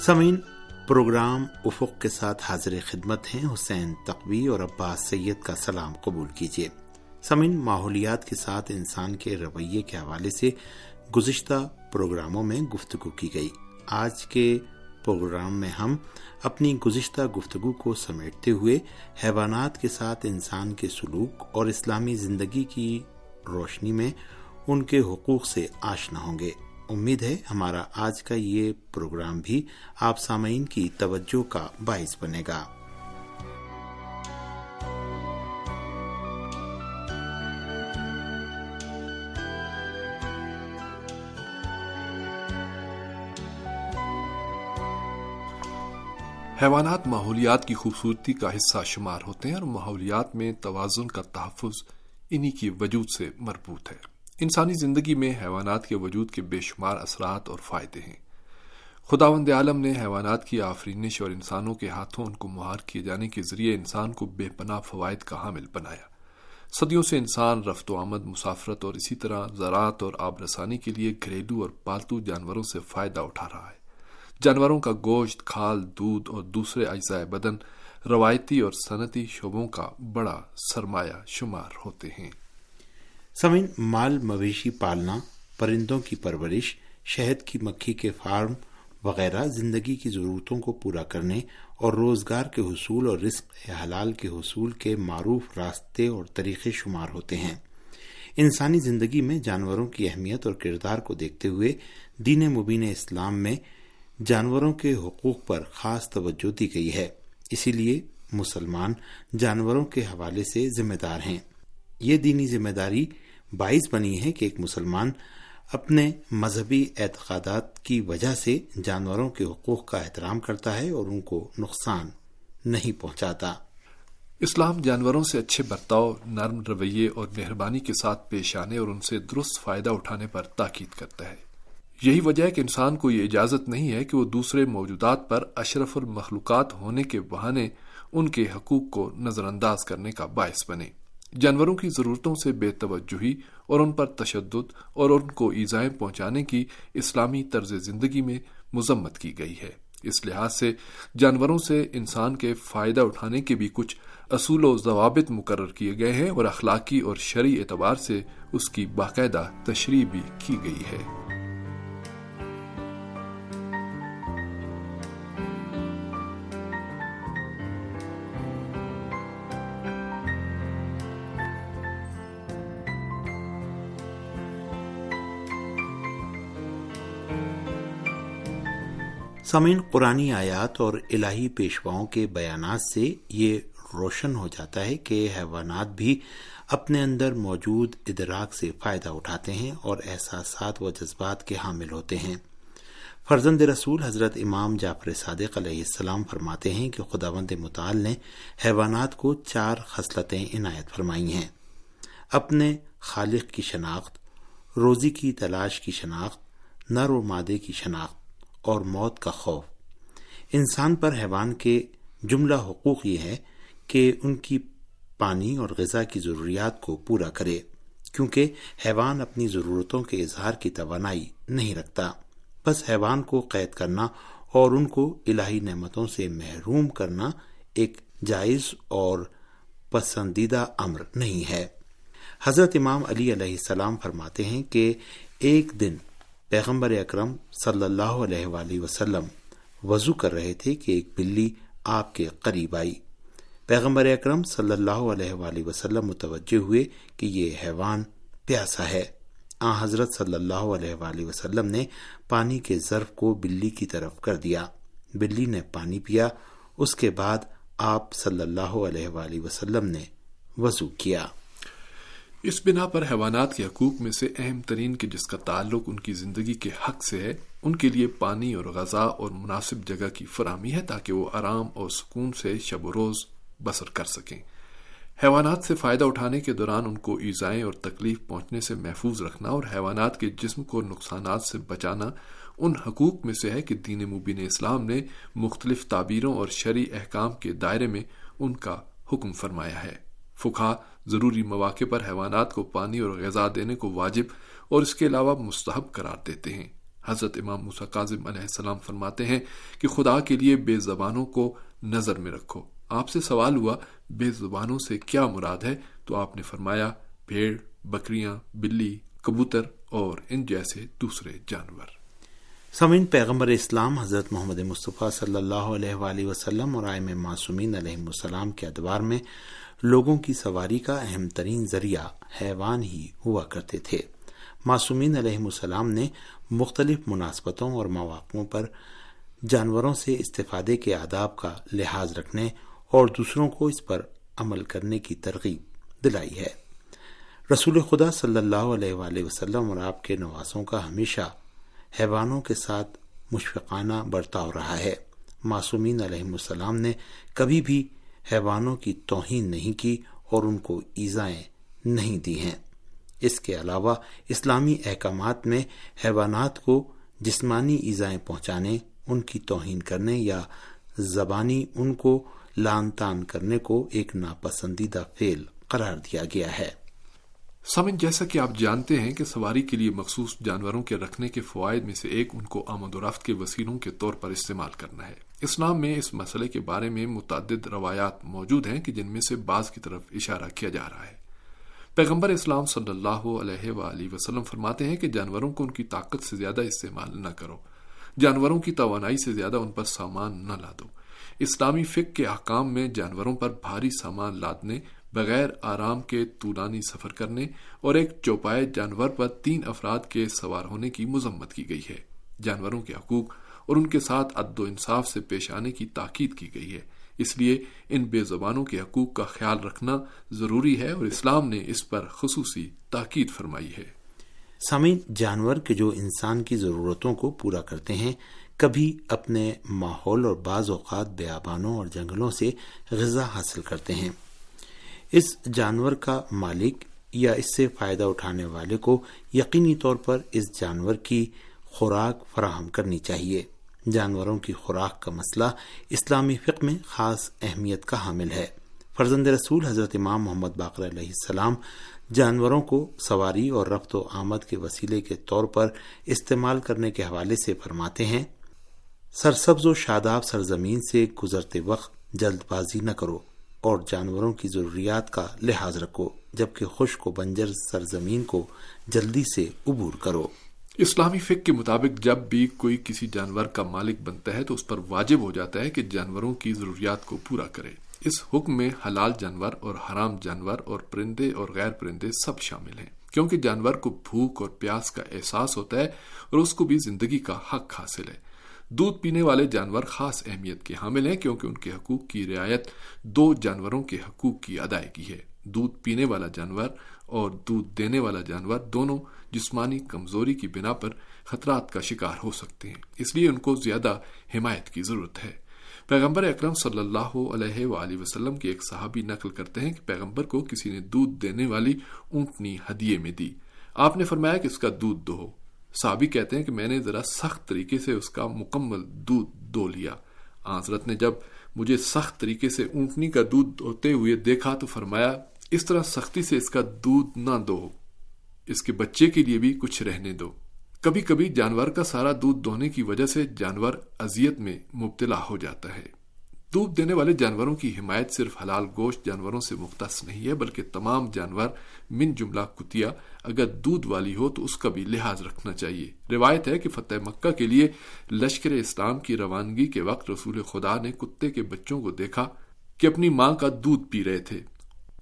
سمین، programme افق کے ساتھ حاضر خدمت ہیں حسین تقوی اور عباس سید کا سلام قبول کیجیے۔ سمین، ماحولیات کے ساتھ انسان کے رویے کے حوالے سے گزشتہ پروگراموں میں گفتگو کی گئی۔ آج کے پروگرام میں ہم اپنی گزشتہ گفتگو کو سمیٹتے ہوئے حیوانات کے ساتھ انسان کے سلوک اور اسلامی زندگی کی روشنی میں ان کے حقوق سے آشنا ہوں گے۔ امید ہے ہمارا آج کا یہ پروگرام بھی آپ سامعین کی توجہ کا باعث بنے گا۔ حیوانات ماحولیات کی خوبصورتی کا حصہ شمار ہوتے ہیں اور ماحولیات میں توازن کا تحفظ انہی کی وجود سے مربوط ہے۔ انسانی زندگی میں حیوانات کے وجود کے بے شمار اثرات اور فائدے ہیں۔ خداوند عالم نے حیوانات کی آفرینش اور انسانوں کے ہاتھوں ان کو مہار کیے جانے کے ذریعے انسان کو بے پناہ فوائد کا حامل بنایا۔ صدیوں سے انسان رفت و آمد، مسافرت اور اسی طرح زراعت اور آب رسانی کے لیے گھریلو اور پالتو جانوروں سے فائدہ اٹھا رہا ہے۔ جانوروں کا گوشت، کھال، دودھ اور دوسرے اجزائے بدن، روایتی اور صنعتی شعبوں کا بڑا سرمایہ شمار ہوتے ہیں۔ سمن مال مویشی پالنا، پرندوں کی پرورش، شہد کی مکھی کے فارم وغیرہ زندگی کی ضرورتوں کو پورا کرنے اور روزگار کے حصول اور رزق، حلال کے حصول کے معروف راستے اور طریقے شمار ہوتے ہیں۔ انسانی زندگی میں جانوروں کی اہمیت اور کردار کو دیکھتے ہوئے دین مبین اسلام میں جانوروں کے حقوق پر خاص توجہ دی گئی ہے۔ اسی لیے مسلمان جانوروں کے حوالے سے ذمہ دار ہیں۔ یہ دینی ذمہ داری باعث بنی ہے کہ ایک مسلمان اپنے مذہبی اعتقادات کی وجہ سے جانوروں کے حقوق کا احترام کرتا ہے اور ان کو نقصان نہیں پہنچاتا۔ اسلام جانوروں سے اچھے برتاؤ، نرم رویے اور مہربانی کے ساتھ پیش آنے اور ان سے درست فائدہ اٹھانے پر تاکید کرتا ہے۔ یہی وجہ ہے کہ انسان کو یہ اجازت نہیں ہے کہ وہ دوسرے موجودات پر اشرف المخلوقات ہونے کے بہانے ان کے حقوق کو نظر انداز کرنے کا باعث بنے۔ جانوروں کی ضرورتوں سے بے توجہی اور ان پر تشدد اور ان کو ایزائیں پہنچانے کی اسلامی طرز زندگی میں مذمت کی گئی ہے۔ اس لحاظ سے جانوروں سے انسان کے فائدہ اٹھانے کے بھی کچھ اصول و ضوابط مقرر کیے گئے ہیں اور اخلاقی اور شرعی اعتبار سے اس کی باقاعدہ تشریح بھی کی گئی ہے۔ سمین قرآن آیات اور الہی پیشواؤں کے بیانات سے یہ روشن ہو جاتا ہے کہ حیوانات بھی اپنے اندر موجود ادراک سے فائدہ اٹھاتے ہیں اور احساسات و جذبات کے حامل ہوتے ہیں۔ فرزند رسول حضرت امام جعفر صادق علیہ السلام فرماتے ہیں کہ خداوند مطال نے حیوانات کو چار خصلتیں عنایت فرمائی ہیں۔ اپنے خالق کی شناخت، روزی کی تلاش کی شناخت، نر و مادے کی شناخت اور موت کا خوف۔ انسان پر حیوان کے جملہ حقوق یہ ہے کہ ان کی پانی اور غذا کی ضروریات کو پورا کرے، کیونکہ حیوان اپنی ضرورتوں کے اظہار کی توانائی نہیں رکھتا۔ بس حیوان کو قید کرنا اور ان کو الہی نعمتوں سے محروم کرنا ایک جائز اور پسندیدہ امر نہیں ہے۔ حضرت امام علی علیہ السلام فرماتے ہیں کہ ایک دن پیغمبر اکرم صلی اللہ علیہ وآلہ وسلم وضو کر رہے تھے کہ ایک بلی آپ کے قریب آئی۔ پیغمبر اکرم صلی اللہ علیہ وآلہ وسلم متوجہ ہوئے کہ یہ حیوان پیاسا ہے۔ آ حضرت صلی اللہ علیہ وآلہ وسلم نے پانی کے ظرف کو بلی کی طرف کر دیا۔ بلی نے پانی پیا۔ اس کے بعد آپ صلی اللہ علیہ وآلہ وسلم نے وضو کیا۔ اس بنا پر حیوانات کے حقوق میں سے اہم ترین کے جس کا تعلق ان کی زندگی کے حق سے ہے، ان کے لیے پانی اور غذا اور مناسب جگہ کی فراہمی ہے تاکہ وہ آرام اور سکون سے شب و روز بسر کر سکیں۔ حیوانات سے فائدہ اٹھانے کے دوران ان کو ایزائیں اور تکلیف پہنچنے سے محفوظ رکھنا اور حیوانات کے جسم کو نقصانات سے بچانا ان حقوق میں سے ہے کہ دین مبین اسلام نے مختلف تعبیروں اور شرعی احکام کے دائرے میں ان کا حکم فرمایا ہے۔ فکا ضروری مواقع پر حیوانات کو پانی اور غذا دینے کو واجب اور اس کے علاوہ مستحب قرار دیتے ہیں۔ حضرت امام موسیٰ کاظم علیہ السلام فرماتے ہیں کہ خدا کے لیے بے زبانوں کو نظر میں رکھو۔ آپ سے سوال ہوا، بے زبانوں سے کیا مراد ہے؟ تو آپ نے فرمایا، بھیڑ، بکریاں، بلی، کبوتر اور ان جیسے دوسرے جانور۔ سمین پیغمبر اسلام حضرت محمد مصطفیٰ صلی اللہ علیہ وآلہ وسلم اور آئم معصومین علیہ السلام کے ادوار میں لوگوں کی سواری کا اہم ترین ذریعہ حیوان ہی ہوا کرتے تھے۔ معصومین علیہ السلام نے مختلف مناسبتوں اور مواقعوں پر جانوروں سے استفادے کے آداب کا لحاظ رکھنے اور دوسروں کو اس پر عمل کرنے کی ترغیب دلائی ہے۔ رسول خدا صلی اللہ علیہ وآلہ وسلم اور آپ کے نوازوں کا ہمیشہ حیوانوں کے ساتھ مشفقانہ برتاؤ رہا ہے۔ معصومین علیہ السلام نے کبھی بھی حیوانوں کی توہین نہیں کی اور ان کو ایزائیں نہیں دی ہیں۔ اس کے علاوہ اسلامی احکامات میں حیوانات کو جسمانی ایزائیں پہنچانے، ان کی توہین کرنے یا زبانی ان کو لان تان کرنے کو ایک ناپسندیدہ فعل قرار دیا گیا ہے۔ سمن، جیسا کہ آپ جانتے ہیں کہ سواری کے لیے مخصوص جانوروں کے رکھنے کے فوائد میں سے ایک ان کو آمد و رفت کے وسیلوں کے طور پر استعمال کرنا ہے۔ اسلام میں اس مسئلے کے بارے میں متعدد روایات موجود ہیں کہ جن میں سے بعض کی طرف اشارہ کیا جا رہا ہے۔ پیغمبر اسلام صلی اللہ علیہ وآلہ وسلم فرماتے ہیں کہ جانوروں کو ان کی طاقت سے زیادہ استعمال نہ کرو۔ جانوروں کی توانائی سے زیادہ ان پر سامان نہ لا دو اسلامی فک کے احکام میں جانوروں پر بھاری سامان لادنے بغیر آرام کے طولانی سفر کرنے اور ایک چوپائے جانور پر تین افراد کے سوار ہونے کی مذمت کی گئی ہے۔ جانوروں کے حقوق اور ان کے ساتھ عد و انصاف سے پیش آنے کی تاکید کی گئی ہے۔ اس لیے ان بے زبانوں کے حقوق کا خیال رکھنا ضروری ہے اور اسلام نے اس پر خصوصی تاکید فرمائی ہے۔ سامعین، جانور کے جو انسان کی ضرورتوں کو پورا کرتے ہیں، کبھی اپنے ماحول اور بعض اوقات بیابانوں اور جنگلوں سے غذا حاصل کرتے ہیں۔ اس جانور کا مالک یا اس سے فائدہ اٹھانے والے کو یقینی طور پر اس جانور کی خوراک فراہم کرنی چاہیے۔ جانوروں کی خوراک کا مسئلہ اسلامی فقہ میں خاص اہمیت کا حامل ہے۔ فرزند رسول حضرت امام محمد باقر علیہ السلام جانوروں کو سواری اور رفت و آمد کے وسیلے کے طور پر استعمال کرنے کے حوالے سے فرماتے ہیں، سرسبز و شاداب سرزمین سے گزرتے وقت جلد بازی نہ کرو۔ اور جانوروں کی ضروریات کا لحاظ رکھو، جبکہ خشک و بنجر سرزمین کو جلدی سے عبور کرو۔ اسلامی فک کے مطابق جب بھی کوئی کسی جانور کا مالک بنتا ہے تو اس پر واجب ہو جاتا ہے کہ جانوروں کی ضروریات کو پورا کرے۔ اس حکم میں حلال جانور اور حرام جانور اور پرندے اور غیر پرندے سب شامل ہیں، کیونکہ جانور کو بھوک اور پیاس کا احساس ہوتا ہے اور اس کو بھی زندگی کا حق حاصل ہے۔ دودھ پینے والے جانور خاص اہمیت کے حامل ہیں کیونکہ ان کے حقوق کی رعایت دو جانوروں کے حقوق کی ادائیگی ہے۔ دودھ پینے والا جانور اور دودھ دینے والا جانور دونوں جسمانی کمزوری کی بنا پر خطرات کا شکار ہو سکتے ہیں، اس لیے ان کو زیادہ حمایت کی ضرورت ہے۔ پیغمبر اکرم صلی اللہ علیہ وآلہ وسلم کے ایک صحابی نقل کرتے ہیں کہ پیغمبر کو کسی نے دودھ دینے والی اونٹنی ہدیے میں دی۔ آپ نے فرمایا کہ اس کا دودھ دو۔ صحابی کہتے ہیں کہ میں نے ذرا سخت طریقے سے اس کا مکمل دودھ دو لیا۔ حضرت نے جب مجھے سخت طریقے سے اونٹنی کا دودھ دھوتے ہوئے دیکھا تو فرمایا، اس طرح سختی سے اس کا دودھ نہ دو، اس کے بچے کے لیے بھی کچھ رہنے دو۔ کبھی کبھی جانور کا سارا دودھ دھونے کی وجہ سے جانور اذیت میں مبتلا ہو جاتا ہے۔ دودھ دینے والے جانوروں کی حمایت صرف حلال گوشت جانوروں سے مختص نہیں ہے، بلکہ تمام جانور من جملہ کتیا اگر دودھ والی ہو تو اس کا بھی لحاظ رکھنا چاہیے۔ روایت ہے کہ فتح مکہ کے لیے لشکر اسلام کی روانگی کے وقت رسول خدا نے کتے کے بچوں کو دیکھا کہ اپنی ماں کا دودھ پی رہے تھے۔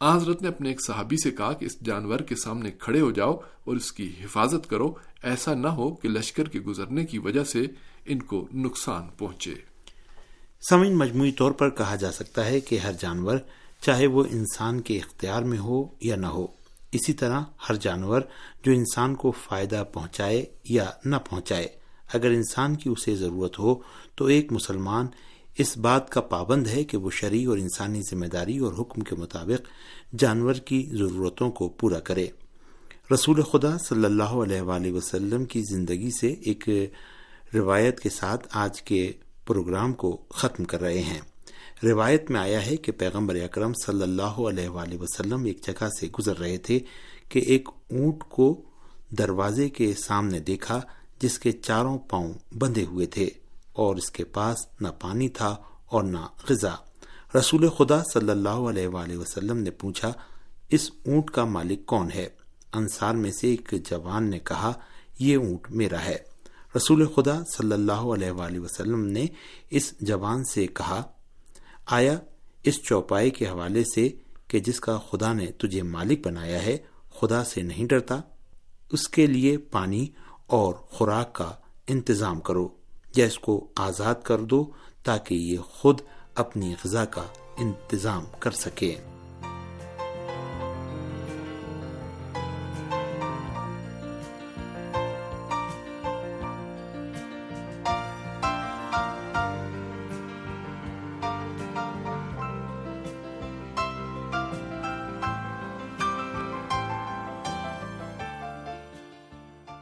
حضرت نے اپنے ایک صحابی سے کہا کہ اس جانور کے سامنے کھڑے ہو جاؤ اور اس کی حفاظت کرو، ایسا نہ ہو کہ لشکر کے گزرنے کی وجہ سے ان کو نقصان پہنچے۔ سمن مجموعی طور پر کہا جا سکتا ہے کہ ہر جانور چاہے وہ انسان کے اختیار میں ہو یا نہ ہو، اسی طرح ہر جانور جو انسان کو فائدہ پہنچائے یا نہ پہنچائے۔ اگر انسان کی اسے ضرورت ہو تو ایک مسلمان اس بات کا پابند ہے کہ وہ شرعی اور انسانی ذمہ داری اور حکم کے مطابق جانور کی ضرورتوں کو پورا کرے۔ رسول خدا صلی اللہ علیہ وآلہ وسلم کی زندگی سے ایک روایت کے ساتھ آج کے پروگرام کو ختم کر رہے ہیں۔ روایت میں آیا ہے کہ پیغمبر اکرم صلی اللہ علیہ وآلہ وسلم ایک جگہ سے گزر رہے تھے کہ ایک اونٹ کو دروازے کے سامنے دیکھا، جس کے چاروں پاؤں بندھے ہوئے تھے اور اس کے پاس نہ پانی تھا اور نہ غذا۔ رسول خدا صلی اللہ علیہ وآلہ وسلم نے پوچھا، اس اونٹ کا مالک کون ہے؟ انصار میں سے ایک جوان نے کہا، یہ اونٹ میرا ہے۔ رسول خدا صلی اللہ علیہ وآلہ وسلم نے اس جوان سے کہا، آیا، اس چوپائی کے حوالے سے کہ جس کا خدا نے تجھے مالک بنایا ہے، خدا سے نہیں ڈرتا؟ اس کے لیے پانی اور خوراک کا انتظام کرو، یا اس کو آزاد کر دو تاکہ یہ خود اپنی غذا کا انتظام کر سکے۔